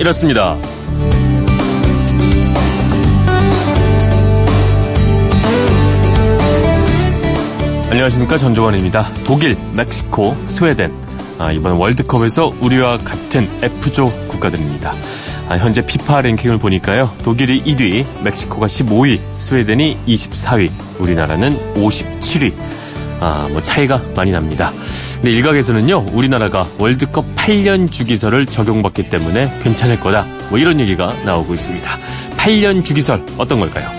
이렇습니다. 안녕하십니까 전종환입니다. 독일, 멕시코, 스웨덴 아, 이번 월드컵에서 우리와 같은 F조 국가들입니다. 아, 현재 피파 랭킹을 보니까요. 독일이 1위, 멕시코가 15위, 스웨덴이 24위, 우리나라는 57위. 아, 뭐 차이가 많이 납니다. 근데 일각에서는요, 우리나라가 월드컵 8년 주기설을 적용받기 때문에 괜찮을 거다. 뭐 이런 얘기가 나오고 있습니다. 8년 주기설 어떤 걸까요?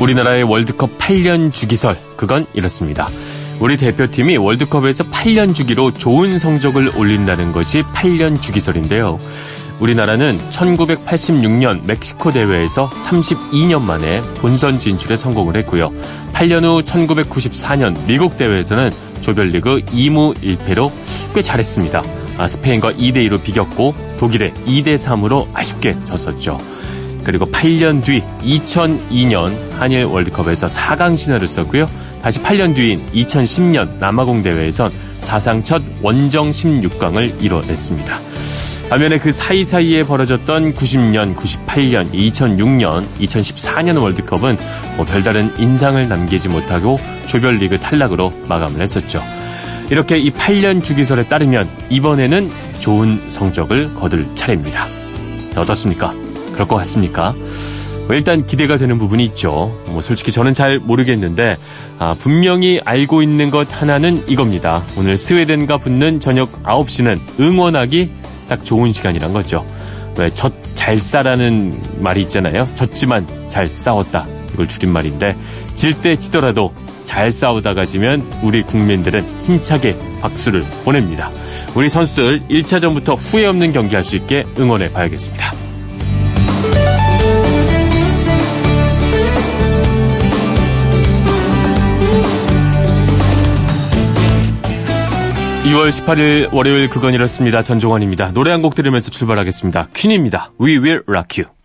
우리나라의 월드컵 8년 주기설, 그건 이렇습니다. 우리 대표팀이 월드컵에서 8년 주기로 좋은 성적을 올린다는 것이 8년 주기설인데요. 우리나라는 1986년 멕시코 대회에서 32년 만에 본선 진출에 성공을 했고요. 8년 후 1994년 미국 대회에서는 조별리그 2무 1패로 꽤 잘했습니다. 아, 스페인과 2대2로 비겼고 독일에 2대3으로 아쉽게 졌었죠. 그리고 8년 뒤 2002년 한일 월드컵에서 4강 신화를 썼고요. 다시 8년 뒤인 2010년 남아공 대회에선 사상 첫 원정 16강을 이뤄냈습니다. 반면에 그 사이사이에 벌어졌던 90년, 98년, 2006년, 2014년 월드컵은 뭐 별다른 인상을 남기지 못하고 조별리그 탈락으로 마감을 했었죠. 이렇게 이 8년 주기설에 따르면 이번에는 좋은 성적을 거둘 차례입니다. 자, 어떻습니까? 그럴 것 같습니까? 뭐 일단 기대가 되는 부분이 있죠. 뭐 솔직히 저는 잘 모르겠는데 아, 분명히 알고 있는 것 하나는 이겁니다. 오늘 스웨덴과 붙는 저녁 9시는 응원하기 딱 좋은 시간이란 거죠. 왜 젖 잘 싸라는 말이 있잖아요. 졌지만 잘 싸웠다. 이걸 줄임말인데 질 때 지더라도 잘 싸우다가 지면 우리 국민들은 힘차게 박수를 보냅니다. 우리 선수들 1차전부터 후회 없는 경기할 수 있게 응원해 봐야겠습니다. 2월 18일 월요일 그건 이렇습니다. 전종환입니다. 노래 한 곡 들으면서 출발하겠습니다. 퀸입니다. We will rock you.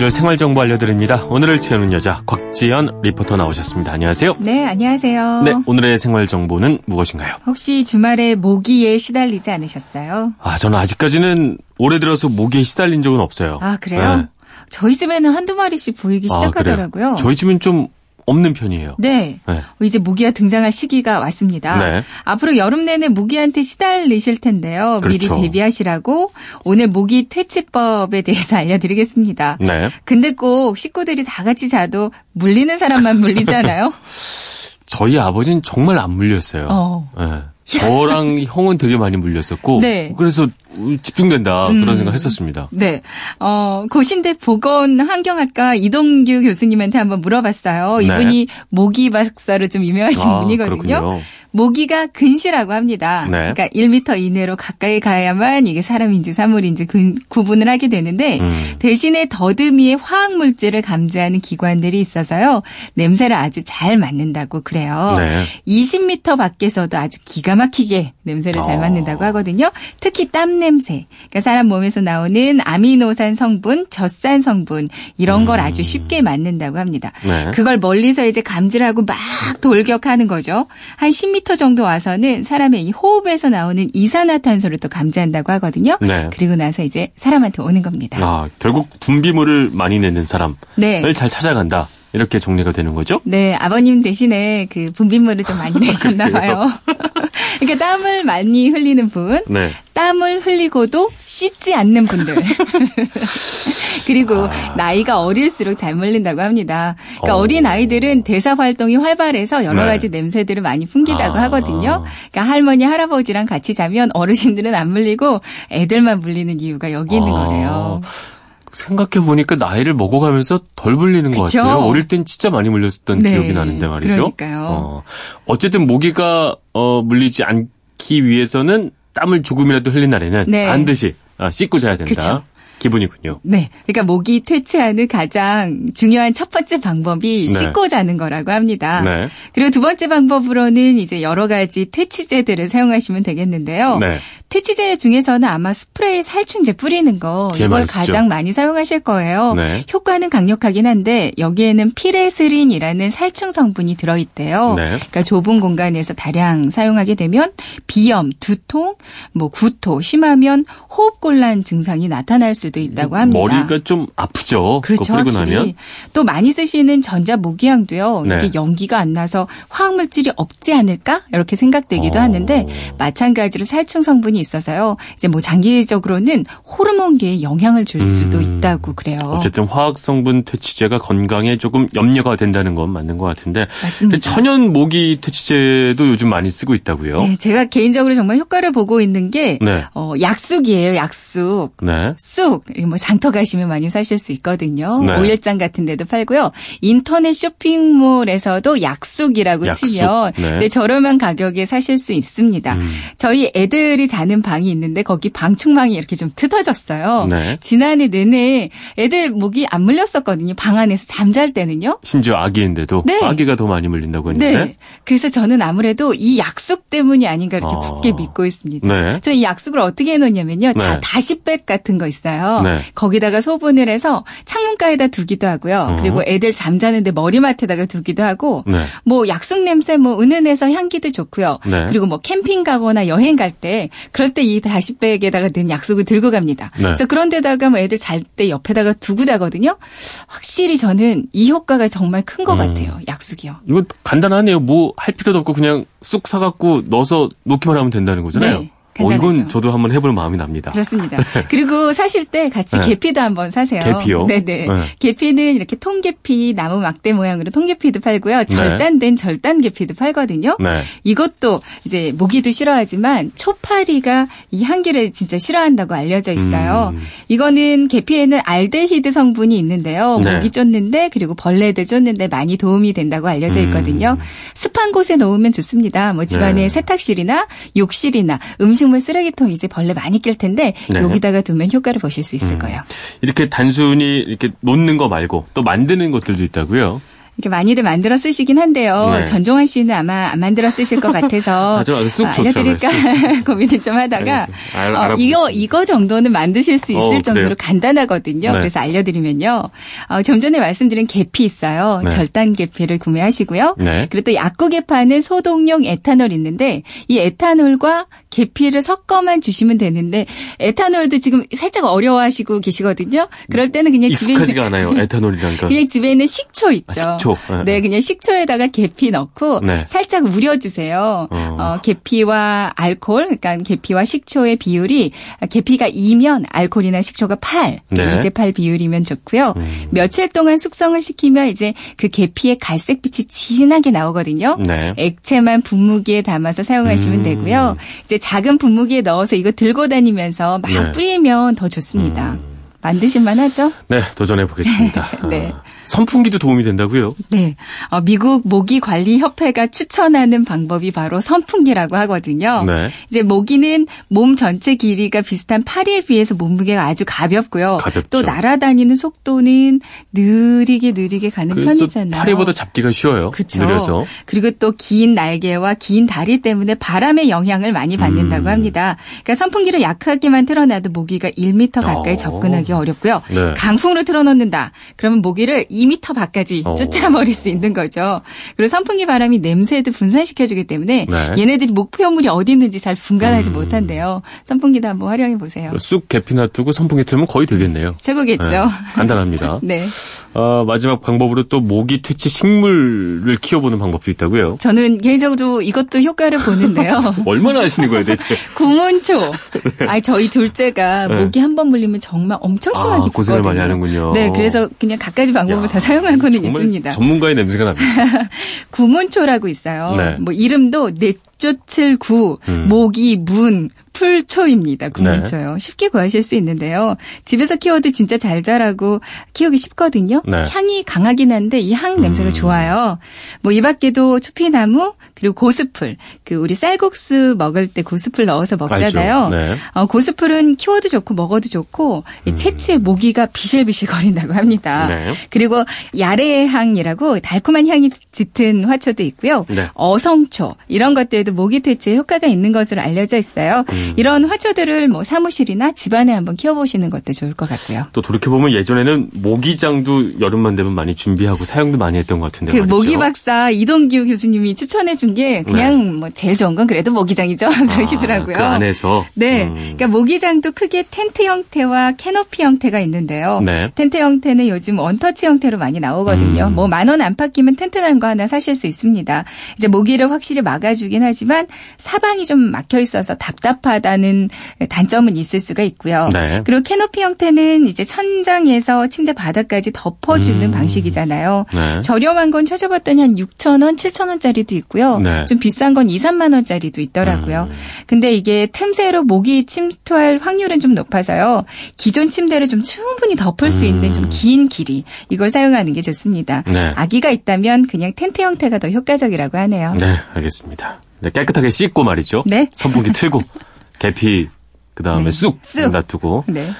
채워줄 생활정보 알려드립니다. 오늘을 채우는 여자 곽지연 리포터 나오셨습니다. 안녕하세요. 네, 안녕하세요. 네, 오늘의 생활정보는 무엇인가요? 혹시 주말에 모기에 시달리지 않으셨어요? 아, 저는 아직까지는 올해 들어서 모기에 시달린 적은 없어요. 아, 그래요? 네. 저희 집에는 한두 마리씩 보이기 아, 시작하더라고요. 그래요? 저희 집은 좀 없는 편이에요. 네. 네. 이제 모기가 등장할 시기가 왔습니다. 네. 앞으로 여름 내내 모기한테 시달리실 텐데요. 그렇죠. 미리 대비하시라고 오늘 모기 퇴치법에 대해서 알려드리겠습니다. 네. 근데 꼭 식구들이 다 같이 자도 물리는 사람만 물리잖아요. 저희 아버지는 정말 안 물렸어요. 어. 네. 저랑 형은 되게 많이 물렸었고, 네. 그래서 집중된다 음. 그런 생각 했었습니다. 네. 어, 고신대 보건 환경학과 이동규 교수님한테 한번 물어봤어요. 네. 이분이 모기 박사로 좀 유명하신 아, 분이거든요. 그렇군요. 모기가 근시라고 합니다. 네. 그러니까 1m 이내로 가까이 가야만 이게 사람인지 사물인지 근- 구분을 하게 되는데 음. 대신에 더듬이의 화학 물질을 감지하는 기관들이 있어서요. 냄새를 아주 잘 맡는다고 그래요. 네. 20m 밖에서도 아주 기가 막히게 냄새를 잘 어. 맡는다고 하거든요. 특히 땀 냄새. 그러니까 사람 몸에서 나오는 아미노산 성분, 젖산 성분 이런 걸 음. 아주 쉽게 맡는다고 합니다. 네. 그걸 멀리서 이제 감지를 하고 막 돌격하는 거죠. 한 10m 정도 와서는 사람의 이 호흡에서 나오는 이산화탄소를 또 감지한다고 하거든요. 네. 그리고 나서 이제 사람한테 오는 겁니다. 아, 결국 분비물을 많이 내는 사람을 네. 잘 찾아간다. 이렇게 정리가 되는 거죠? 네, 아버님 대신에 그 분비물을 좀 많이 내셨나 봐요. 그러니까 땀을 많이 흘리는 분, 네. 땀을 흘리고도 씻지 않는 분들. 그리고 아. 나이가 어릴수록 잘 물린다고 합니다. 그러니까 어. 어. 린 아이들은 대사 활동이 활발해서 여러 네. 가지 냄새들을 많이 풍기다고 아. 하거든요. 그러니까 할머니 할아버지랑 같이 자면 어르신들은 안 물리고 애들만 물리는 이유가 여기 있는 아. 거래요. 생각해 보니까 나이를 먹어가면서 덜 물리는 것 그쵸? 같아요. 어릴 땐 진짜 많이 물렸던 네, 기억이 나는데 말이죠. 그러니까요. 어, 어쨌든 모기가 어, 물리지 않기 위해서는 땀을 조금이라도 흘린 날에는 네. 반드시 아, 씻고 자야 된다. 그쵸. 기분이군요. 네. 그러니까 모기 퇴치하는 가장 중요한 첫 번째 방법이 네. 씻고 자는 거라고 합니다. 네. 그리고 두 번째 방법으로는 이제 여러 가지 퇴치제들을 사용하시면 되겠는데요. 네. 퇴치제 중에서는 아마 스프레이 살충제 뿌리는 거 이걸 쓰죠. 가장 많이 사용하실 거예요. 네. 효과는 강력하긴 한데 여기에는 피레스린이라는 살충 성분이 들어 있대요. 네. 그러니까 좁은 공간에서 다량 사용하게 되면 비염, 두통, 뭐 구토, 심하면 호흡곤란 증상이 나타날 수도 있다고 합니다. 머리가 좀 아프죠. 그렇죠. 뿌리고. 나면. 또 많이 쓰시는 전자 모기향도요. 네. 이게 연기가 안 나서 화학 물질이 없지 않을까 이렇게 생각되기도 어. 하는데 마찬가지로 살충 성분이 있어서요. 이제 뭐 장기적으로는 호르몬계에 영향을 줄 수도 음. 있다고 그래요. 어쨌든 화학 성분 퇴치제가 건강에 조금 염려가 된다는 건 맞는 것 같은데 맞습니다. 천연 모기 퇴치제도 요즘 많이 쓰고 있다고요. 네, 제가 개인적으로 정말 효과를 보고 있는 게 네. 어, 약쑥이에요. 약쑥. 네. 쑥, 이거 뭐 장터 가시면 많이 사실 수 있거든요. 네. 오일장 같은 데도 팔고요. 인터넷 쇼핑몰에서도 약쑥이라고 약쑥, 치면 네. 네, 저렴한 가격에 사실 수 있습니다. 음. 저희 애들이 자는 방이 있는데 거기 방충망이 이렇게 좀 트어졌어요. 네. 지난해 내내 애들 목이 안 물렸었거든요. 방 안에서 잠잘 때는요. 심지어 아기인데도 네. 아기가 더 많이 물린다고 했는데. 네. 그래서 저는 아무래도 이 약속 때문이 아닌가 이렇게 아. 굳게 믿고 있습니다. 네. 저는 이 약속을 어떻게 해놓냐면요. 자, 네. 다시백 같은 거 있어요. 네. 거기다가 소분을 해서 창문가에다 두기도 하고요. 어. 그리고 애들 잠자는데 머리맡에다가 두기도 하고 네. 뭐 약속 냄새 뭐 은은해서 향기도 좋고요. 네. 그리고 뭐 캠핑 가거나 여행 갈 때 그럴 때 이 다시백에다가 넣은 약속을 들고 갑니다. 네. 그래서 그런 데다가 뭐 애들 잘 때 옆에다가 두고 자거든요. 확실히 저는 이 효과가 정말 큰것 음. 같아요. 약속이요. 이거 간단하네요. 뭐 할 필요도 없고 그냥 쑥 사갖고 넣어서 놓기만 하면 된다는 거잖아요. 네, 어, 이건. 저도 한번 해볼 마음이 납니다. 그렇습니다. 그리고 사실 때 같이 네. 계피도 한번 사세요. 계피요? 네네. 네. 계피는 이렇게 통계피, 나무 막대 모양으로 통계피도 팔고요. 절단된 절단 계피도 팔거든요. 네. 이것도 이제 모기도 싫어하지만 초파리가 이 향기를 진짜 싫어한다고 알려져 있어요. 음. 이거는 계피에는 알데히드 성분이 있는데요. 네. 모기 쫓는데 그리고 벌레들 쫓는데 많이 도움이 된다고 알려져 있거든요. 음. 습한 곳에 놓으면 좋습니다. 뭐 집안의 네. 세탁실이나 욕실이나 음식 물 쓰레기통 이제 벌레 많이 낄 텐데 네. 여기다가 두면 효과를 보실 수 있을 음. 거예요. 이렇게 단순히 이렇게 놓는 거 말고 또 만드는 것들도 있다고요. 이렇게 많이들 만들어 쓰시긴 한데요. 네. 전종환 씨는 아마 안 만들어 쓰실 것 같아서 아, 알려드릴까 고민을 좀 하다가 네, 알- 어. 이거 이거 정도는 만드실 수 있을 어? 정도로 간단하거든요. 네. 그래서 알려드리면요. 어, 좀 전에 말씀드린 계피 있어요. 네. 절단 계피를 구매하시고요. 네. 그리고 또 약국에 파는 소독용 에탄올 있는데 이 에탄올과 계피를 섞어만 주시면 되는데 에탄올도 지금 살짝 어려워하시고 계시거든요. 그럴 때는 그냥 집에 있는 익숙하지가 않아요. 에탄올이란 건. 그냥 집에 있는 식초 있죠. 아, 식초. 네. 네, 그냥 식초에다가 계피 넣고 네. 살짝 우려주세요. 어. 어, 계피와 알코올, 그러니까 계피와 식초의 비율이 계피가 2면 알코올이나 식초가 8, 네. 2대 8 비율이면 좋고요. 음. 며칠 동안 숙성을 시키면 이제 그 계피의 갈색빛이 진하게 나오거든요. 네. 액체만 분무기에 담아서 사용하시면 음. 되고요. 이제 작은 분무기에 넣어서 이거 들고 다니면서 막 네. 뿌리면 더 좋습니다. 음. 만드실만 하죠? 네, 도전해 보겠습니다. 네. 아, 선풍기도 도움이 된다고요? 네. 어, 미국 모기 관리 협회가 추천하는 방법이 바로 선풍기라고 하거든요. 네. 이제 모기는 몸 전체 길이가 비슷한 파리에 비해서 몸무게가 아주 가볍고요. 가볍죠. 또 날아다니는 속도는 느리게 느리게 가는 편이잖아요. 파리보다 잡기가 쉬워요. 그쵸. 느려서. 그리고 또 긴 날개와 긴 다리 때문에 바람의 영향을 많이 받는다고 음. 합니다. 그러니까 선풍기를 약하게만 틀어놔도 모기가 1m 가까이 어. 접근하기 어렵고요. 네. 강풍으로 틀어놓는다. 그러면 모기를 2m 밖까지 어. 쫓아버릴 수 있는 거죠. 그리고 선풍기 바람이 냄새도 분산시켜주기 때문에 네. 얘네들이 목표물이 어디 있는지 잘 분간하지 음. 못한대요. 선풍기도 한번 활용해 보세요. 쑥 계피 놔두고 선풍기 틀면 거의 되겠네요. 최고겠죠. 네, 간단합니다. 네. 어, 마지막 방법으로 또 모기 퇴치 식물을 키워보는 방법도 있다고요. 저는 개인적으로 이것도 효과를 보는데요. 얼마나 하시는 거예요, 대체? 구문초. 아 저희 둘째가 네. 모기 한 번 물리면 정말 엄청 심하게 아, 고생을. 많이 하는군요. 네, 그래서 그냥 갖가지 방법을 야, 다 사용하고는 있습니다. 전문가의 냄새가 납니다. 구문초라고 있어요. 네. 뭐 이름도 넷 쫓을 구, 음. 모기, 문, 고수풀초입니다. 국민초요. 쉽게 구하실 수 있는데요. 집에서 키워도 진짜 잘 자라고 키우기 쉽거든요. 네. 향이 강하긴 한데 이 향 냄새가 음. 좋아요. 뭐 이 밖에도 추피나무 그리고 고수풀. 그 우리 쌀국수 먹을 때 고수풀 넣어서 먹잖아요. 네. 어, 고수풀은 키워도 좋고 먹어도 좋고 이 채취의 모기가 비실비실 거린다고 합니다. 음. 네. 그리고 야레 향이라고 달콤한 향이 짙은 화초도 있고요. 네. 어성초 이런 것들도 모기 퇴치에 효과가 있는 것으로 알려져 있어요. 음. 이런 화초들을 뭐 사무실이나 집안에 한번 키워보시는 것도 좋을 것 같고요. 또 돌이켜 보면 예전에는 모기장도 여름만 되면 많이 준비하고 사용도 많이 했던 것 같은데 그 말이죠. 모기 박사 이동규 교수님이 추천해 준게 그냥 뭐 제일 좋은 건 그래도 모기장이죠 그러시더라고요. 아, 그 안에서. 네, 음. 그러니까 모기장도 크게 텐트 형태와 캐노피 형태가 있는데요. 네. 텐트 형태는 요즘 원터치 형태로 많이 나오거든요. 음. 뭐만 원 안팎이면 튼튼한 거 하나 사실 수 있습니다. 이제 모기를 확실히 막아주긴 하지만 사방이 좀 막혀 있어서 답답하다는 단점은 있을 수가 있고요. 네. 그리고 캐노피 형태는 이제 천장에서 침대 바닥까지 덮어주는 음. 방식이잖아요. 네. 저렴한 건 찾아봤더니 한 6천 원, 7천 원짜리도 있고요. 네. 좀 비싼 건 2, 3만 원짜리도 있더라고요. 음. 근데 이게 틈새로 모기 침투할 확률은 좀 높아서요. 기존 침대를 좀 충분히 덮을 수 있는 좀긴 길이 이걸 사용하는 게 좋습니다. 음. 네. 아기가 있다면 그냥 텐트 형태가 더 효과적이라고 하네요. 네, 알겠습니다. 네, 깨끗하게 씻고 말이죠. 네. 선풍기 틀고 계피 그 다음에 네. 쑥, 쑥. 놔두고 네.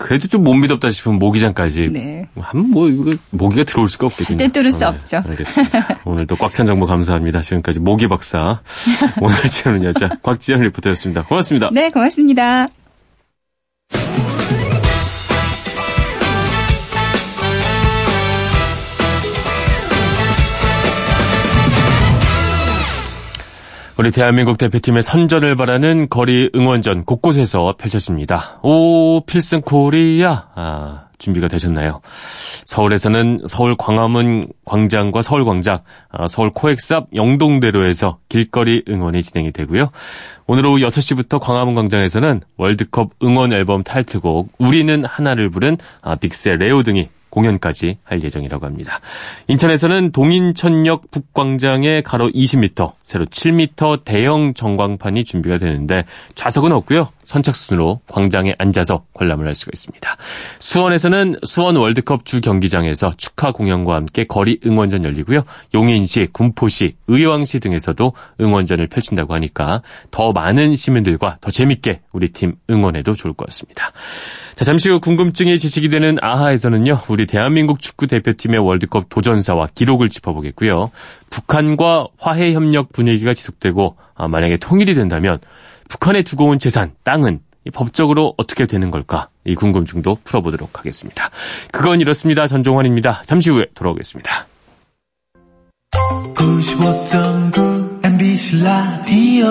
그래도 좀 못 믿었다 싶으면 모기장까지 네. 하면 뭐 이거 모기가 들어올 수가 없거든요. 절대 뚫을 수 네, 없죠. 알겠습니다. 오늘도 꽉 찬 정보 감사합니다. 지금까지 모기 박사 오늘 채우는 여자 곽지연 리포터였습니다. 고맙습니다. 네, 고맙습니다. 우리 대한민국 대표팀의 선전을 바라는 거리 응원전 곳곳에서 펼쳐집니다. 오 필승 코리아 아, 준비가 되셨나요? 서울에서는 서울 광화문 광장과 서울 광장, 아, 서울 코엑스 앞 영동대로에서 길거리 응원이 진행이 되고요. 오늘 오후 6시부터 광화문 광장에서는 월드컵 응원 앨범 타이틀곡 우리는 하나를 부른 아, 빅스 레오 등이 공연까지 할 예정이라고 합니다. 인천에서는 동인천역 북광장에 가로 20m, 세로 7m 대형 전광판이 준비가 되는데 좌석은 없고요. 선착순으로 광장에 앉아서 관람을 할 수가 있습니다. 수원에서는 수원 월드컵 주 경기장에서 축하 공연과 함께 거리 응원전 열리고요. 용인시, 군포시, 의왕시 등에서도 응원전을 펼친다고 하니까 더 많은 시민들과 더 재밌게 우리 팀 응원해도 좋을 것 같습니다. 자, 잠시 후 궁금증이 지식이 되는 아하에서는요, 우리 대한민국 축구 대표팀의 월드컵 도전사와 기록을 짚어보겠고요. 북한과 화해 협력 분위기가 지속되고, 아, 만약에 통일이 된다면, 북한에 두고 온 재산, 땅은 이 법적으로 어떻게 되는 걸까? 이 궁금증도 풀어보도록 하겠습니다. 그건 이렇습니다. 전종환입니다. 잠시 후에 돌아오겠습니다. 95.9 MBC 라디오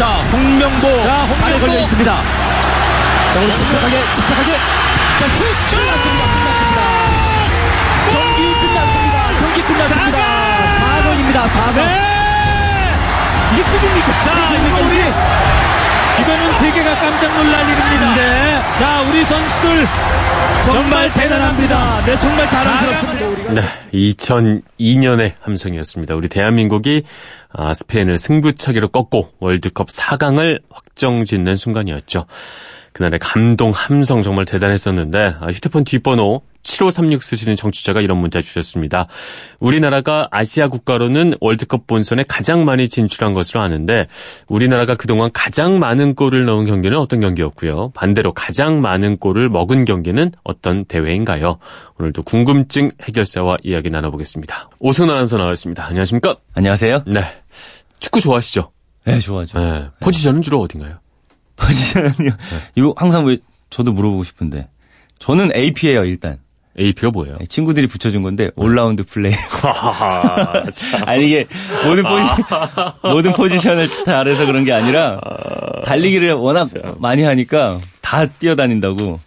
자, 홍명보 발에 걸려 있습니다. 자, 오늘 집착하게, 집착하게. 자, 슛! 끝났습니다. 끝났습니다. 경기 끝났습니다. 경기 끝났습니다. 4건입니다. 4건. 이게 꿈입니까? 자, 이거 우리? 이거는 세계가 깜짝 놀랄 일입니다. 네. 자, 우리 선수들 정말 대단합니다. 네, 정말 자랑스럽습니다. 네, 2002년의 함성이었습니다. 우리 대한민국이 아, 스페인을 승부차기로 꺾고 월드컵 4강을 확정짓는 순간이었죠. 그날의 감동 함성 정말 대단했었는데 아, 휴대폰 뒷번호 7536 쓰시는 정치자가 이런 문자 주셨습니다. 우리나라가 아시아 국가로는 월드컵 본선에 가장 많이 진출한 것으로 아는데 우리나라가 그동안 가장 많은 골을 넣은 경기는 어떤 경기였고요. 반대로 가장 많은 골을 먹은 경기는 어떤 대회인가요? 오늘도 궁금증 해결사와 이야기 나눠보겠습니다. 오승 아나운서 나와있습니다. 안녕하십니까? 안녕하세요. 네. 축구 좋아하시죠? 네, 좋아하죠. 네. 포지션은 주로 어딘가요? 포지션은요. 이거 항상 왜 저도 물어보고 싶은데 저는 AP예요 일단. AP가 뭐예요? 친구들이 붙여준 건데 올라운드 플레이. 참. 아니 이게 모든 포지 모든 포지션을 잘해서 그런 게 아니라 달리기를 워낙 많이 하니까 다 뛰어다닌다고.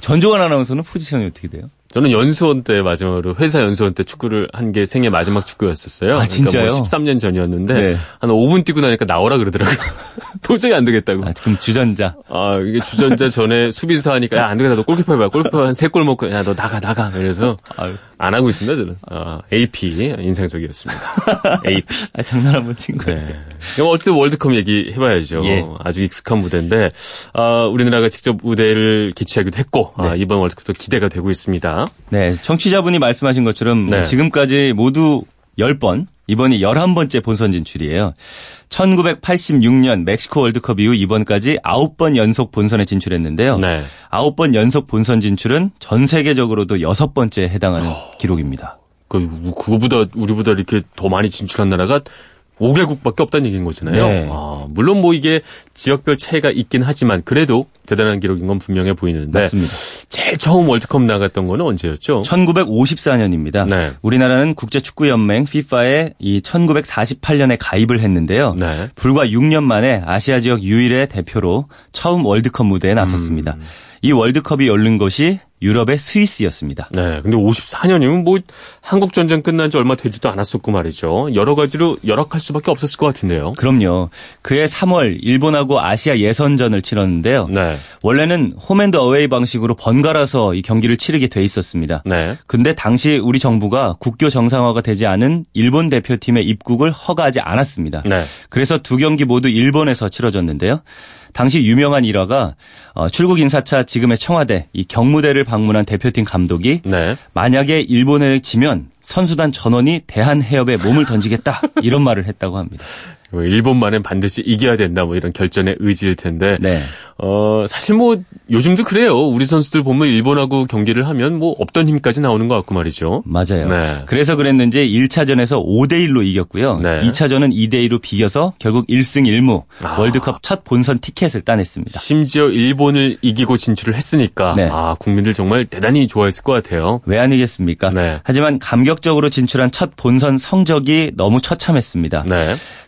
전종환 아나운서는 포지션이 어떻게 돼요? 저는 연수원 때 마지막으로 회사 연수원 때 축구를 한 게 생애 마지막 축구였었어요. 아, 진짜요? 그러니까 뭐 13년 전이었는데 네. 한 5분 뛰고 나니까 나오라 그러더라고요. 도저히 안 되겠다고. 아, 그럼 주전자. 아, 이게 주전자 전에 수비수 하니까, 야, 안 되겠다. 너 골키퍼 해봐. 골키퍼 한세골 먹고, 야, 너 나가, 나가. 그래서, 아유. 안 하고 있습니다, 저는. 아, AP, 인상적이었습니다. AP. 아, 장난 한번 친 거예요. 네. 그럼 어쨌든 월드컵 얘기 해봐야죠. 예. 아주 익숙한 무대인데, 아, 우리나라가 직접 무대를 개최하기도 했고, 아, 이번 월드컵도 기대가 되고 있습니다. 네, 청취자분이 말씀하신 것처럼 네. 지금까지 모두 10번, 이번이 11번째 본선 진출이에요. 1986년 멕시코 월드컵 이후 이번까지 9번 연속 본선에 진출했는데요. 네. 9번 연속 본선 진출은 전 세계적으로도 6번째에 해당하는 기록입니다. 그, 그거보다, 우리보다 이렇게 더 많이 진출한 나라가 5개국밖에 없다는 얘기인 거잖아요. 네. 아, 물론 뭐 이게 지역별 차이가 있긴 하지만 그래도 대단한 기록인 건 분명해 보이는데 맞습니다. 제일 처음 월드컵 나갔던 거는 언제였죠? 1954년입니다. 네. 우리나라는 국제축구연맹 FIFA에 이 1948년에 가입을 했는데요. 네. 불과 6년 만에 아시아 지역 유일의 대표로 처음 월드컵 무대에 나섰습니다. 음. 이 월드컵이 열린 것이 유럽의 스위스였습니다. 네. 근데 54년이면 뭐 한국 전쟁 끝난 지 얼마 되지도 않았었고 말이죠. 여러 가지로 열악할 수밖에 없었을 것 같은데요. 그럼요. 그해 3월 일본하고 아시아 예선전을 치렀는데요. 네. 원래는 홈앤드 어웨이 방식으로 번갈아서 이 경기를 치르게 돼 있었습니다. 네. 근데 당시 우리 정부가 국교 정상화가 되지 않은 일본 대표팀의 입국을 허가하지 않았습니다. 네. 그래서 두 경기 모두 일본에서 치러졌는데요. 당시 유명한 일화가 어, 출국 인사차 지금의 청와대 이 경무대를 방문한 대표팀 감독이 네. 만약에 일본에 지면 선수단 전원이 대한해협에 몸을 던지겠다 이런 말을 했다고 합니다. 뭐 일본만은 반드시 이겨야 된다 뭐 이런 결전의 의지일 텐데 네. 어 사실 뭐 요즘도 그래요. 우리 선수들 보면 일본하고 경기를 하면 뭐 없던 힘까지 나오는 것 같고 말이죠. 맞아요. 네. 그래서 그랬는지 1차전에서 5대 1로 이겼고요. 네. 2차전은 2대 2로 비겨서 결국 1승 1무 아. 월드컵 첫 본선 티켓을 따냈습니다. 심지어 일본을 이기고 진출을 했으니까 네. 아 국민들 정말 대단히 좋아했을 것 같아요. 왜 아니겠습니까? 네. 하지만 감격적으로 진출한 첫 본선 성적이 너무 처참했습니다.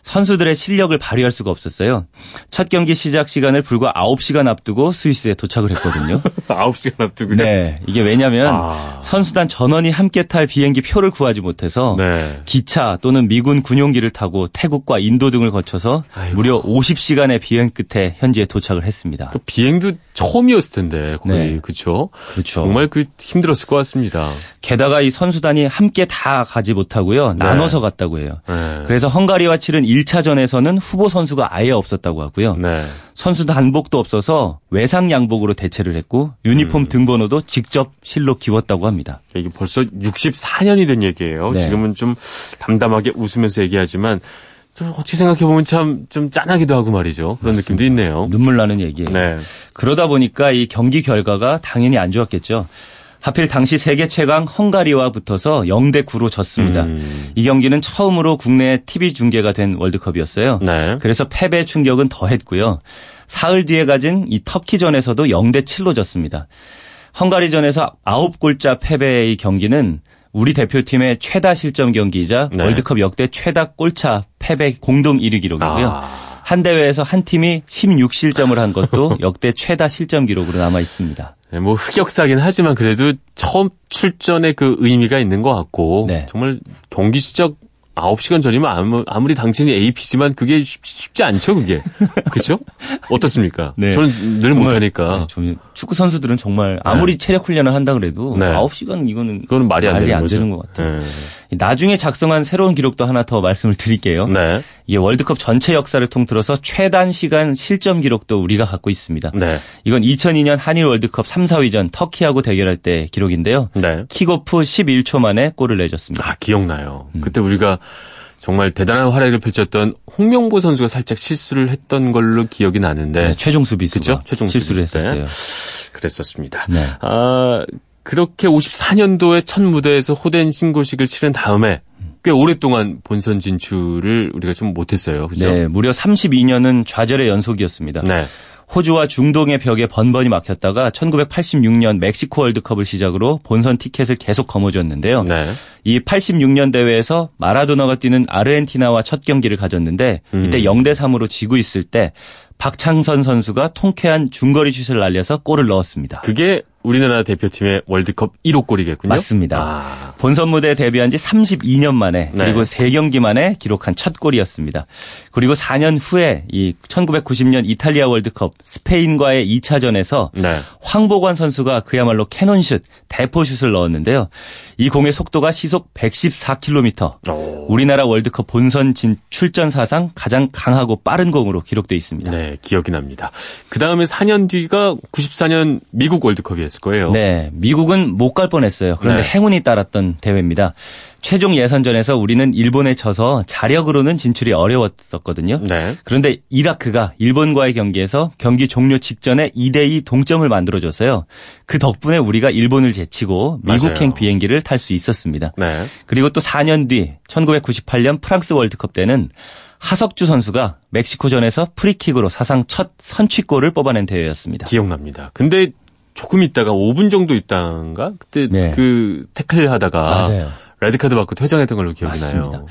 네. 선수들의 실력을 발휘할 수가 없었어요. 첫 경기 시작 시간을 불과 9시간 앞두고 스위스에 도착을 했거든요. 9시간 앞두고 네. 이게 왜냐면 아. 선수단 전원이 함께 탈 비행기 표를 구하지 못해서 네. 기차 또는 미군 군용기를 타고 태국과 인도 등을 거쳐서 아이고. 무려 50시간의 비행 끝에 현지에 도착을 했습니다. 그 비행도 처음이었을 텐데 거의 네. 그렇죠. 그렇죠. 정말 그 힘들었을 것 같습니다. 게다가 이 선수단이 함께 다 가지 못하고요. 나눠서 갔다고 해요. 네. 그래서 헝가리와 치른 1차전에서는 후보 선수가 아예 없었다고 하고요. 네. 선수 단복도 없어서 외상 양복으로 대체를 했고 음. 유니폼 등번호도 직접 실로 기웠다고 합니다. 이게 벌써 64년이 된 얘기예요. 네. 지금은 좀 담담하게 웃으면서 얘기하지만 좀 어찌 생각해 보면 참 좀 짠하기도 하고 말이죠. 그런 느낌도 있네요. 눈물 나는 얘기예요. 네. 그러다 보니까 이 경기 결과가 당연히 안 좋았겠죠. 하필 당시 세계 최강 헝가리와 붙어서 0대 9로 졌습니다. 음. 이 경기는 처음으로 국내 TV 중계가 된 월드컵이었어요. 네. 그래서 패배 충격은 더했고요. 사흘 뒤에 가진 이 터키전에서도 0대 7로 졌습니다. 헝가리전에서 9골자 패배의 경기는 우리 대표팀의 최다 실점 경기이자 네. 월드컵 역대 최다 골차 패배 공동 1위 기록이고요. 아. 한 대회에서 한 팀이 16실점을 한 것도 역대 최다 실점 기록으로 남아 있습니다. 네, 뭐 흑역사긴 하지만 그래도 처음 출전의 그 의미가 있는 것 같고 네. 정말 경기 시작 9시간 전이면 아무, 아무리 당신이 AP지만 그게 쉽, 쉽지 않죠, 그게. 그렇죠? 어떻습니까? 네. 저는 늘 못하니까. 네, 좀 축구 선수들은 정말 아무리 체력 훈련을 한다 그래도 네. 9시간 이거는 그거는 말이 안 되는 거죠. 것 같아요. 네. 나중에 작성한 새로운 기록도 하나 더 말씀을 드릴게요. 네. 이게 월드컵 전체 역사를 통틀어서 최단 시간 실점 기록도 우리가 갖고 있습니다. 네. 이건 2002년 한일 월드컵 3, 4위전 터키하고 대결할 때 기록인데요. 네. 킥오프 11초 만에 골을 내줬습니다. 아, 기억나요. 음. 그때 우리가 정말 대단한 활약을 펼쳤던 홍명보 선수가 살짝 실수를 했던 걸로 기억이 나는데. 네, 최종 수비수가 그쵸? 최종 실수를 수비수 때. 했었어요. 그랬었습니다. 네. 아, 그렇게 54년도에 첫 무대에서 호된 신고식을 치른 다음에 꽤 오랫동안 본선 진출을 우리가 좀 못했어요. 그죠? 네, 무려 32년은 좌절의 연속이었습니다. 네. 호주와 중동의 벽에 번번이 막혔다가 1986년 멕시코 월드컵을 시작으로 본선 티켓을 계속 거머쥐었는데요. 네. 이 86년 대회에서 마라도나가 뛰는 아르헨티나와 첫 경기를 가졌는데 이때 음. 0대 3으로 지고 있을 때 박창선 선수가 통쾌한 중거리 슛을 날려서 골을 넣었습니다. 그게 우리나라 대표팀의 월드컵 1호 골이겠군요. 맞습니다. 아, 본선 무대에 데뷔한 지 32년 만에 네. 그리고 3경기 만에 기록한 첫 골이었습니다. 그리고 4년 후에 이 1990년 이탈리아 월드컵 스페인과의 2차전에서 네. 황보관 선수가 그야말로 캐논슛, 대포슛을 넣었는데요. 이 공의 속도가 시속 114km. 오. 우리나라 월드컵 본선 진 출전 사상 가장 강하고 빠른 공으로 기록돼 있습니다. 네, 기억이 납니다. 그 다음에 4년 뒤가 94년 미국 월드컵이었 을 거예요. 네, 미국은 못 갈 뻔했어요. 그런데 네. 행운이 따랐던 대회입니다. 최종 예선전에서 우리는 일본에 져서 자력으로는 진출이 어려웠었거든요. 네. 그런데 이라크가 일본과의 경기에서 경기 종료 직전에 2대2 동점을 만들어줬어요. 그 덕분에 우리가 일본을 제치고 미국행. 비행기를 탈 수 있었습니다. 네. 그리고 또 4년 뒤 1998년 프랑스 월드컵 때는 하석주 선수가 멕시코전에서 프리킥으로 사상 첫 선취골을 뽑아낸 대회였습니다. 기억납니다. 근데 조금 있다가 5분 정도 있다가 그때 네. 그 태클 하다가 맞아요. 레드카드 받고 퇴장했던 걸로 기억이 맞습니다. 나요.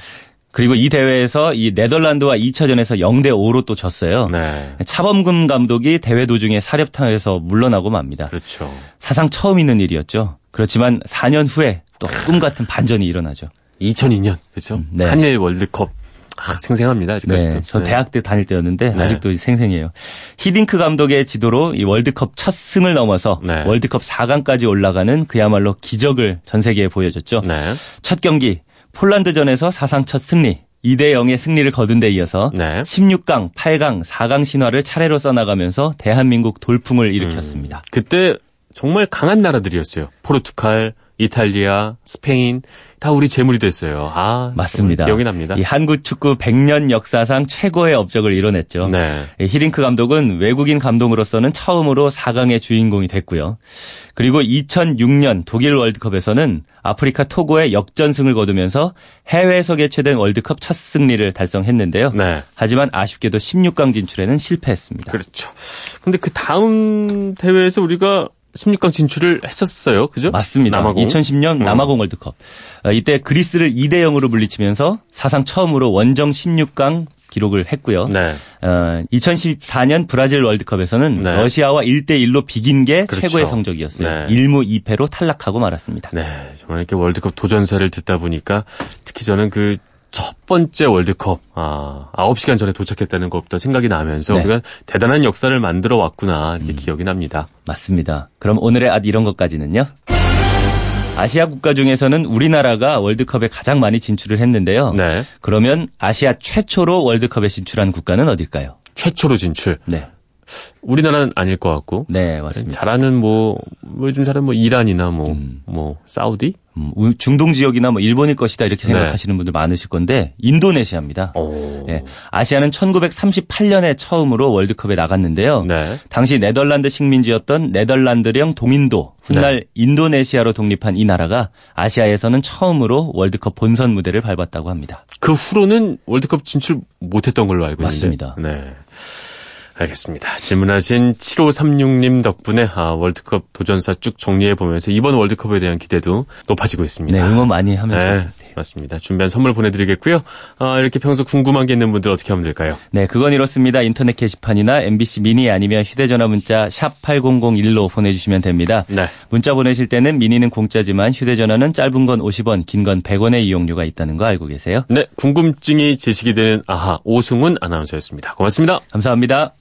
그리고 이 대회에서 이 네덜란드와 2차전에서 0대 5로 또 졌어요. 네. 차범근 감독이 대회 도중에 사령탑에서 물러나고 맙니다. 그렇죠. 사상 처음 있는 일이었죠. 그렇지만 4년 후에 또 꿈 같은 반전이 일어나죠. 2002년 그렇죠. 음, 네. 한일 월드컵 아, 생생합니다. 아직까지도. 네, 저 대학 때 다닐 때였는데 네. 아직도 생생해요. 히딩크 감독의 지도로 이 월드컵 첫 승을 넘어서 네. 월드컵 4강까지 올라가는 그야말로 기적을 전 세계에 보여줬죠. 네. 첫 경기 폴란드전에서 사상 첫 승리 2대 0의 승리를 거둔 데 이어서 네. 16강, 8강, 4강 신화를 차례로 써나가면서 대한민국 돌풍을 일으켰습니다. 그때 정말 강한 나라들이었어요. 포르투갈, 이탈리아, 스페인 다 우리 재물이 됐어요. 아, 맞습니다. 기억이 납니다. 이 한국 축구 100년 역사상 최고의 업적을 이뤄냈죠. 네. 이 히딩크 감독은 외국인 감독으로서는 처음으로 4강의 주인공이 됐고요. 그리고 2006년 독일 월드컵에서는 아프리카 토고에 역전승을 거두면서 해외에서 개최된 월드컵 첫 승리를 달성했는데요. 네. 하지만 아쉽게도 16강 진출에는 실패했습니다. 그렇죠. 근데 그 다음 대회에서 우리가 16강 진출을 했었어요. 그죠? 맞습니다. 남아공. 2010년 음. 남아공 월드컵. 어, 이때 그리스를 2대 0으로 물리치면서 사상 처음으로 원정 16강 기록을 했고요. 네. 어, 2014년 브라질 월드컵에서는 네. 러시아와 1대 1로 비긴 게 그렇죠. 최고의 성적이었어요. 네. 1무 2패로 탈락하고 말았습니다. 네. 정말 이렇게 월드컵 도전사를 듣다 보니까 특히 저는 그 첫 번째 월드컵, 아, 9시간 전에 도착했다는 것부터 생각이 나면서 네. 음. 우리가 대단한 역사를 만들어 왔구나, 이렇게 기억이 납니다. 맞습니다. 그럼 오늘의 앗 이런 것까지는요. 아시아 국가 중에서는 우리나라가 월드컵에 가장 많이 진출을 했는데요. 네. 그러면 아시아 최초로 월드컵에 진출한 국가는 어딜까요? 최초로 진출. 네. 우리나라는 아닐 것 같고. 네, 맞습니다. 잘하는 뭐, 뭐 요즘 잘하는 뭐 이란이나 뭐, 뭐, 사우디? 음, 우- 중동 지역이나 뭐 일본일 것이다 이렇게 네. 생각하시는 분들 많으실 건데 인도네시아입니다. 오. 예, 아시아는 1938년에 처음으로 월드컵에 나갔는데요. 네. 당시 네덜란드 식민지였던 네덜란드령 동인도 훗날 네. 인도네시아로 독립한 이 나라가 아시아에서는 처음으로 월드컵 본선 무대를 밟았다고 합니다. 그 후로는 월드컵 진출 못했던 걸로 알고 있는데. 맞습니다. 네. 알겠습니다. 질문하신 7536님 덕분에 아, 월드컵 도전사 쭉 정리해 보면서 이번 월드컵에 대한 기대도 높아지고 있습니다. 네, 응원 많이 하면서 네, 맞습니다. 준비한 선물 보내드리겠고요. 아, 이렇게 평소 궁금한 게 있는 분들 어떻게 하면 될까요? 네, 그건 이렇습니다. 인터넷 게시판이나 MBC 미니 아니면 휴대전화 문자 샵 8001로 보내주시면 됩니다. 네. 문자 보내실 때는 미니는 공짜지만 휴대전화는 짧은 건 50원, 긴 건 100원의 이용료가 있다는 거 알고 계세요? 네, 궁금증이 제시가 되는 아하 오승훈 아나운서였습니다. 고맙습니다. 감사합니다.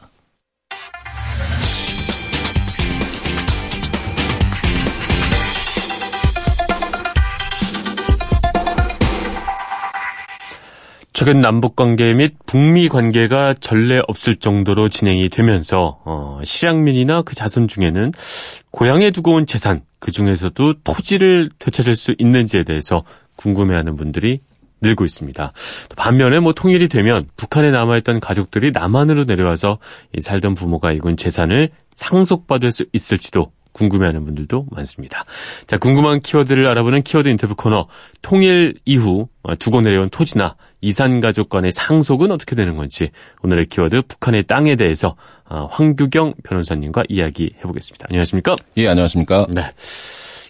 최근 남북 관계 및 북미 관계가 전례 없을 정도로 진행이 되면서 어, 실향민이나 그 자손 중에는 고향에 두고 온 재산 그 중에서도 토지를 되찾을 수 있는지에 대해서 궁금해하는 분들이 늘고 있습니다. 또 반면에 뭐 통일이 되면 북한에 남아있던 가족들이 남한으로 내려와서 이 살던 부모가 이군 재산을 상속받을 수 있을지도 궁금해하는 분들도 많습니다. 자, 궁금한 키워드를 알아보는 키워드 인터뷰 코너 통일 이후 두고 내려온 토지나 이산 가족 간의 상속은 어떻게 되는 건지 오늘의 키워드 북한의 땅에 대해서 아, 황규경 변호사님과 이야기해 보겠습니다. 안녕하십니까? 예, 안녕하십니까? 네.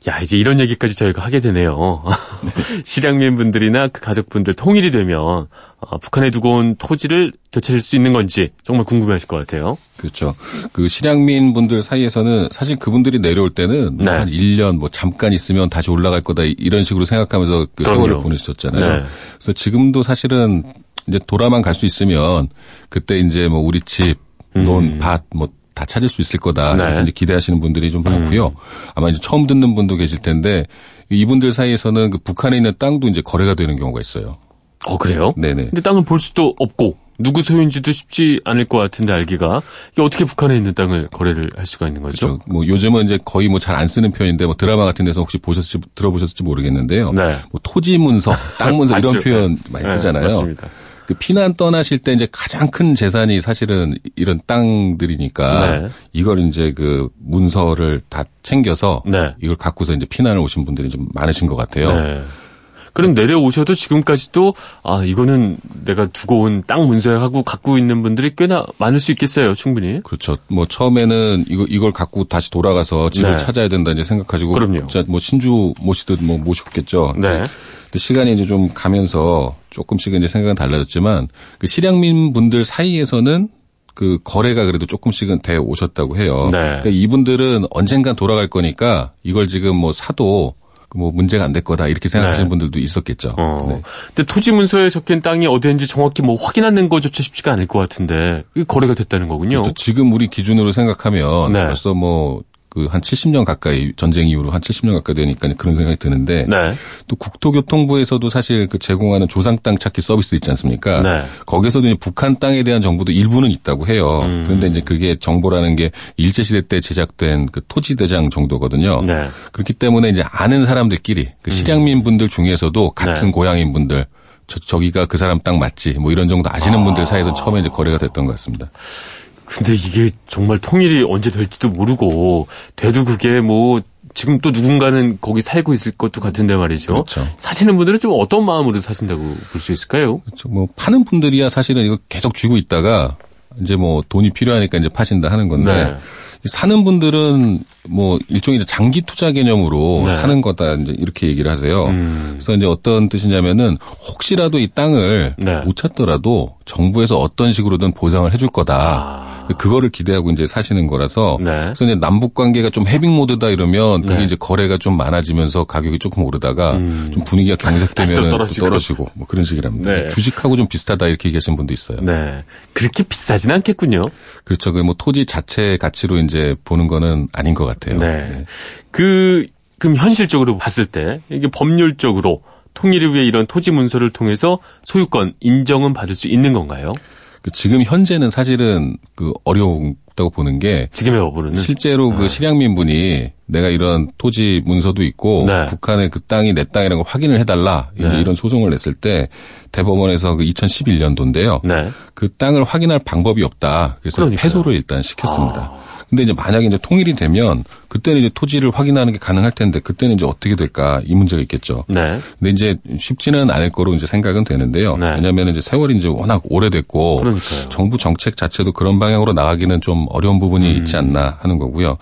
야, 이제 이런 얘기까지 저희가 하게 되네요. 실향민 분들이나 그 가족분들 통일이 되면 어, 북한에 두고 온 토지를 되찾을 수 있는 건지 정말 궁금해하실 것 같아요. 그렇죠. 그 실향민 분들 사이에서는 사실 그분들이 내려올 때는 네. 한 1년 뭐 잠깐 있으면 다시 올라갈 거다 이런 식으로 생각하면서 그. 세월을 보내셨잖아요. 네. 그래서 지금도 사실은 이제 돌아만 갈 수 있으면 그때 이제 뭐 우리 집, 논, 밭, 뭐 다 찾을 수 있을 거다. 음. 네. 음. 이제 기대하시는 분들이 좀 많고요. 아마 이제 처음 듣는 분도 계실 텐데 이분들 사이에서는 그 북한에 있는 땅도 이제 거래가 되는 경우가 있어요. 어, 그래요? 네네. 근데 땅을 볼 수도 없고 누구 소유인지도 쉽지 않을 것 같은데 알기가 이게 어떻게 북한에 있는 땅을 거래를 할 수가 있는 거죠? 그렇죠. 뭐 요즘은 이제 거의 뭐 잘 안 쓰는 표현인데 뭐 드라마 같은 데서 혹시 보셨을지 들어보셨을지 모르겠는데요. 네. 뭐 토지 문서, 땅 문서 이런. 표현 많이 네, 쓰잖아요. 맞습니다. 그 피난 떠나실 때 이제 가장 큰 재산이 사실은 이런 땅들이니까 네. 이걸 이제 그 문서를 다 챙겨서 네. 이걸 갖고서 이제 피난을 오신 분들이 좀 많으신 것 같아요. 네. 그럼 내려오셔도 지금까지도 아 이거는 내가 두고 온 땅 문서야 하고 갖고 있는 분들이 꽤나 많을 수 있겠어요, 충분히. 그렇죠. 뭐 처음에는 이거 이걸 갖고 다시 돌아가서 집을 네. 찾아야 된다 이제 생각하시고 그럼요. 진짜 뭐 신주 모시듯 뭐 모셨겠죠. 네. 근데 시간이 이제 좀 가면서 조금씩 이제 생각은 달라졌지만 그 실향민 분들 사이에서는 그 거래가 그래도 조금씩은 돼 오셨다고 해요. 네. 그러니까 이분들은 언젠간 돌아갈 거니까 이걸 지금 뭐 사도 뭐 문제가 안 될 거다 이렇게 생각하시는 네. 분들도 있었겠죠. 어. 네. 근데 토지 문서에 적힌 땅이 어디인지 정확히 뭐 확인하는 것조차 쉽지가 않을 것 같은데 거래가 됐다는 거군요. 그래서 지금 우리 기준으로 생각하면 네. 벌써 뭐 그 한 70년 가까이 전쟁 이후로 한 70년 가까이 되니까 그런 생각이 드는데 네. 또 국토교통부에서도 사실 그 제공하는 조상 땅 찾기 서비스 있지 않습니까? 네. 거기서도 이제 북한 땅에 대한 정보도 일부는 있다고 해요. 음. 그런데 이제 그게 정보라는 게 일제 시대 때 제작된 그 토지 대장 정도거든요. 네. 음. 그렇기 때문에 이제 아는 사람들끼리 그 실향민 분들 중에서도 같은 네. 고향인 분들 저, 저기가 그 사람 땅 맞지 뭐 이런 정도 아시는 분들 사이에서 처음에 이제 거래가 됐던 것 같습니다. 근데 이게 정말 통일이 언제 될지도 모르고 돼도 그게 뭐 지금 또 누군가는 거기 살고 있을 것도 같은데 말이죠. 그렇죠. 사시는 분들은 좀 어떤 마음으로 사신다고 볼 수 있을까요? 그렇죠. 뭐 파는 분들이야 사실은 이거 계속 쥐고 있다가 이제 뭐 돈이 필요하니까 이제 파신다 하는 건데 네. 사는 분들은 뭐 일종의 장기 투자 개념으로 네. 사는 거다 이제 이렇게 얘기를 하세요. 음. 그래서 이제 어떤 뜻이냐면은 혹시라도 이 땅을 네. 못 찾더라도 정부에서 어떤 식으로든 보상을 해줄 거다. 아. 그거를 기대하고 이제 사시는 거라서 네. 그래서 이제 남북 관계가 좀 해빙 모드다 이러면 그게 네. 이제 거래가 좀 많아지면서 가격이 조금 오르다가 음. 좀 분위기가 경색되면 떨어지고. 떨어지고 뭐 그런 식이랍니다. 네. 주식하고 좀 비슷하다 이렇게 얘기하시는 분도 있어요. 네. 그렇게 비싸진 않겠군요. 그렇죠. 그 뭐 토지 자체 가치로 이제 보는 거는 아닌 것 같아요. 네. 그, 그럼 현실적으로 봤을 때 이게 법률적으로 통일을 위해 이런 토지 문서를 통해서 소유권 인정은 받을 수 있는 건가요? 그 지금 현재는 사실은 그 어려웠다고 보는 게 지금의 법으로는 실제로 그 실향민 분이 내가 이런 토지 문서도 있고 네. 북한의 그 땅이 내 땅이라는 걸 확인을 해달라 이제 네. 이런 소송을 냈을 때 대법원에서 그 2011년도인데요. 네. 그 땅을 확인할 방법이 없다. 그래서 그러니까요. 아. 패소를 일단 시켰습니다. 근데 이제 만약에 이제 통일이 되면 그때는 이제 토지를 확인하는 게 가능할 텐데 그때는 이제 어떻게 될까 이 문제가 있겠죠. 네. 근데 이제 쉽지는 않을 거로 이제 생각은 되는데요. 네. 왜냐하면 이제 세월이 이제 워낙 오래됐고 그러니까요. 정부 정책 자체도 그런 방향으로 나가기는 좀 어려운 부분이 음. 있지 않나 하는 거고요.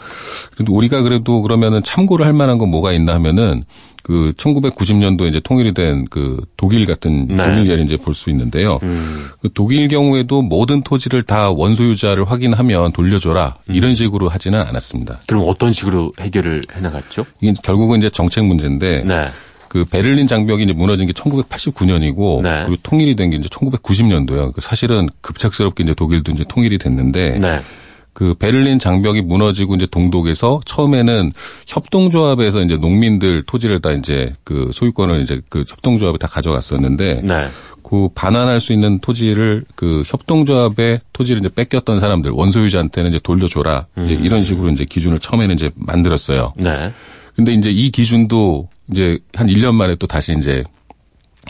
그래도 우리가 그래도 그러면은 참고를 할 만한 건 뭐가 있나 하면은 그 1990년도에 이제 통일이 된 그 독일 같은 네. 독일 예를 이제 볼 수 있는데요. 음. 그 독일 경우에도 모든 토지를 다 원소유자를 확인하면 돌려줘라 음. 이런 식으로 하지는 않았습니다. 그럼 어떤 식으로 해결을 해나갔죠? 이게 결국은 이제 정책 문제인데 네. 그 베를린 장벽이 이제 무너진 게 1989년이고 네. 그리고 통일이 된 게 이제 1990년도요. 사실은 급작스럽게 이제 독일도 이제 통일이 됐는데 네. 그 베를린 장벽이 무너지고 이제 동독에서 처음에는 협동조합에서 이제 농민들 토지를 다 이제 그 소유권을 이제 그 협동조합에 다 가져갔었는데 네. 그 반환할 수 있는 토지를 그 협동조합의 토지를 이제 뺏겼던 사람들 원소유자한테는 이제 돌려줘라 이제 이런 식으로 이제 기준을 처음에는 이제 만들었어요. 네. 근데 이제 이 기준도 이제 한 1년 만에 또 다시 이제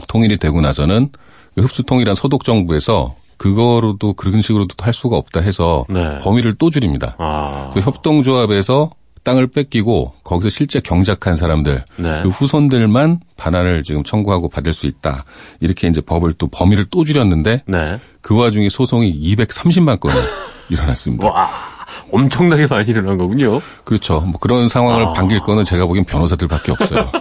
통일이 되고 나서는 그 흡수통일한 소독 정부에서 그거로도 그런 식으로도 할 수가 없다 해서 네. 범위를 또 줄입니다. 아. 그 협동조합에서 땅을 뺏기고 거기서 실제 경작한 사람들 네. 그 후손들만 반환을 지금 청구하고 받을 수 있다. 이렇게 이제 법을 또 범위를 또 줄였는데 네. 그 와중에 소송이 230만 건이 일어났습니다. 와, 엄청나게 많이 일어난 거군요. 그렇죠. 뭐 그런 상황을 아. 반길 거는 제가 보기엔 변호사들밖에 없어요.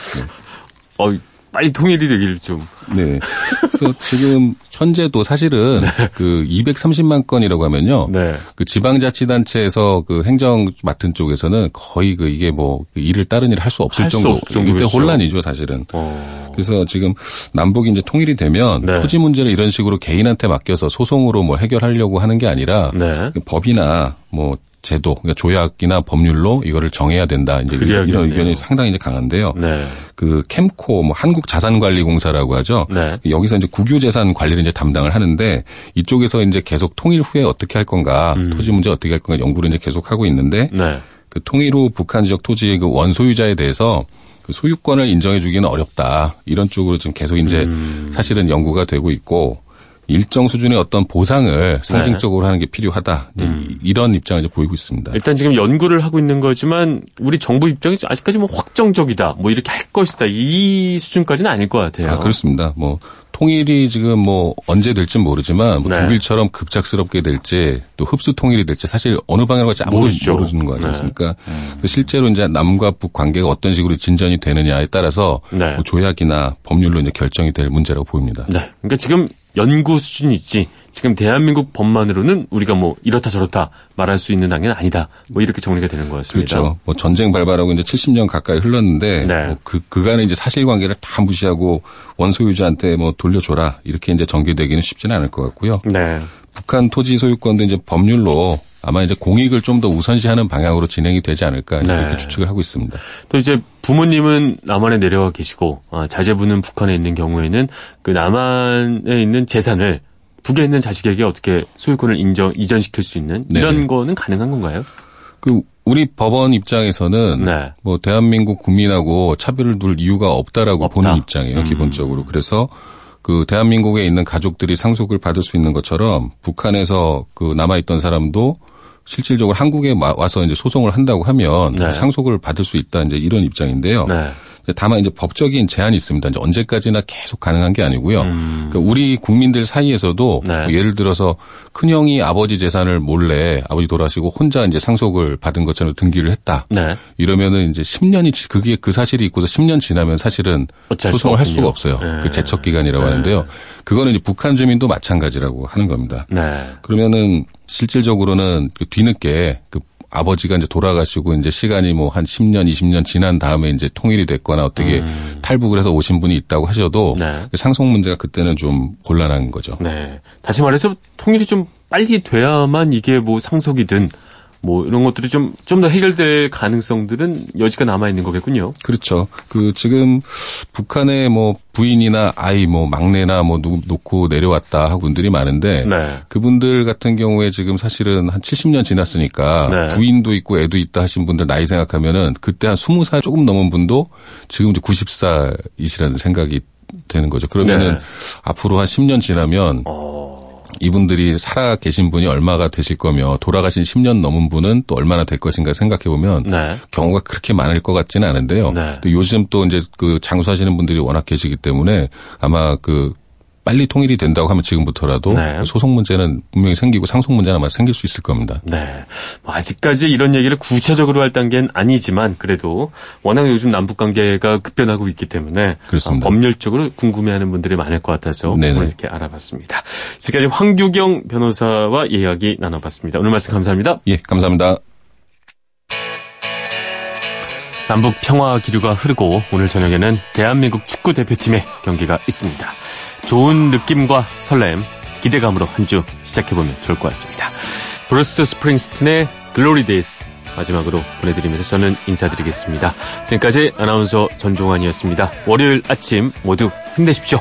어, 빨리 통일이 되기를 좀. 네. 그래서 지금 현재도 사실은 그 230만 건이라고 하면요. 네. 그 지방자치단체에서 그 행정 맡은 쪽에서는 거의 그 이게 뭐그 일을 다른 일을 할 수 없을 할수 정도. 없을 정도겠죠. 일대 혼란이죠, 사실은. 어. 그래서 지금 남북이 이제 통일이 되면 네. 토지 문제를 이런 식으로 개인한테 맡겨서 소송으로 뭐 해결하려고 하는 게 아니라 네. 법이나 뭐 제도, 그러니까 조약이나 법률로 이거를 정해야 된다. 이제 이런 그래야겠네요. 의견이 상당히 이제 강한데요. 네. 그 캠코 뭐 한국자산관리공사라고 하죠. 네. 여기서 이제 국유재산 관리를 이제 담당을 하는데 이쪽에서 이제 계속 통일 후에 어떻게 할 건가, 음. 토지 문제 어떻게 할 건가 연구를 이제 계속 하고 있는데 네. 그 통일 후 북한 지역 토지의 그 원소유자에 대해서 그 소유권을 인정해 주기는 어렵다. 이런 쪽으로 지금 계속 이제 음. 사실은 연구가 되고 있고 일정 수준의 어떤 보상을 상징적으로 하는 게 필요하다. 네. 음. 이런 입장을 이제 보이고 있습니다. 일단 지금 연구를 하고 있는 거지만 우리 정부 입장이 아직까지 뭐 확정적이다. 뭐 이렇게 할 것이다. 이 수준까지는 아닐 것 같아요. 아, 그렇습니다. 뭐 통일이 지금 뭐 언제 될지 모르지만 뭐 네. 독일처럼 급작스럽게 될지 또 흡수 통일이 될지 사실 어느 방향으로 갈지 아무도 모르죠. 모르는 거 네. 아니겠습니까? 그래서 실제로 이제 남과 북 관계가 어떤 식으로 진전이 되느냐에 따라서 네. 뭐 조약이나 법률로 이제 결정이 될 문제라고 보입니다. 네. 그러니까 지금 연구 수준이지 지금 대한민국 법만으로는 우리가 뭐 이렇다 저렇다 말할 수 있는 단계는 아니다. 뭐 이렇게 정리가 되는 것 같습니다. 그렇죠. 뭐 전쟁 발발하고 이제 70년 가까이 흘렀는데 네. 뭐 그 그간의 이제 사실관계를 다 무시하고 원소유자한테 뭐 돌려줘라 이렇게 이제 전개되기는 쉽지는 않을 것 같고요. 네. 북한 토지 소유권도 이제 법률로 아마 이제 공익을 좀 더 우선시하는 방향으로 진행이 되지 않을까 네. 이렇게 추측을 하고 있습니다. 또 이제 부모님은 남한에 내려와 계시고 아, 자제분은 북한에 있는 경우에는 그 남한에 있는 재산을 북에 있는 자식에게 어떻게 소유권을 인정 이전시킬 수 있는 이런 네네. 거는 가능한 건가요? 그 우리 법원 입장에서는 네. 뭐 대한민국 국민하고 차별을 둘 이유가 없다라고 없다. 보는 입장이에요. 음. 기본적으로. 그래서 그 대한민국에 있는 가족들이 상속을 받을 수 있는 것처럼 북한에서 그 남아 있던 사람도 실질적으로 한국에 와- 와서 이제 소송을 한다고 하면 네. 상속을 받을 수 있다 이제 이런 입장인데요. 네. 다만 이제 법적인 제한이 있습니다. 이제 언제까지나 계속 가능한 게 아니고요. 음. 그러니까 우리 국민들 사이에서도 네. 뭐 예를 들어서 큰형이 아버지 재산을 몰래 아버지 돌아가시고 혼자 이제 상속을 받은 것처럼 등기를 했다. 네. 이러면은 이제 10년이 지- 그게 그 사실이 있고서 10년 지나면 사실은 소송을 할 수가. 없어요. 네. 그 제척 기간이라고 네. 하는데요. 그거는 이제 북한 주민도 마찬가지라고 하는 겁니다. 네. 그러면은 실질적으로는 그 뒤늦게 그 아버지가 이제 돌아가시고 이제 시간이 뭐 한 10년, 20년 지난 다음에 이제 통일이 됐거나 어떻게 탈북을 해서 오신 분이 있다고 하셔도 음. 네. 그 상속 문제가 그때는 좀 곤란한 거죠. 네. 다시 말해서 통일이 좀 빨리 돼야만 이게 뭐 상속이든 뭐 이런 것들이 좀 좀 더 해결될 가능성들은 여지가 남아 있는 거겠군요. 그렇죠. 그 지금 북한의 뭐 부인이나 아이 뭐 막내나 뭐 누구 놓고 내려왔다 하고 분들이 많은데 네. 그분들 같은 경우에 지금 사실은 한 70년 지났으니까 네. 부인도 있고 애도 있다 하신 분들 나이 생각하면은 그때 한 20살 조금 넘은 분도 지금 이제 90살이시라는 생각이 되는 거죠. 그러면은 네. 앞으로 한 10년 지나면 어. 이분들이 살아 계신 분이 얼마가 되실 거며 돌아가신 10년 넘은 분은 또 얼마나 될 것인가 생각해 보면 네. 경우가 그렇게 많을 것 같지는 않은데요. 네. 또 요즘 또 이제 그 장수하시는 분들이 워낙 계시기 때문에 아마 그 빨리 통일이 된다고 하면 지금부터라도 네. 소송 문제는 분명히 생기고 상속 문제는 아마 생길 수 있을 겁니다. 네. 뭐 아직까지 이런 얘기를 구체적으로 할 단계는 아니지만 그래도 워낙 요즘 남북 관계가 급변하고 있기 때문에 그렇습니다. 아, 법률적으로 궁금해하는 분들이 많을 것 같아서 네네. 오늘 이렇게 알아봤습니다. 지금까지 황규경 변호사와 이야기 나눠봤습니다. 오늘 말씀 감사합니다. 예, 감사합니다. 남북 평화 기류가 흐르고 오늘 저녁에는 대한민국 축구 대표팀의 경기가 있습니다. 좋은 느낌과 설렘, 기대감으로 한 주 시작해보면 좋을 것 같습니다. 브루스 스프링스틴의 Glory Days 마지막으로 보내드리면서 저는 인사드리겠습니다. 지금까지 아나운서 전종환이었습니다. 월요일 아침 모두 힘내십시오.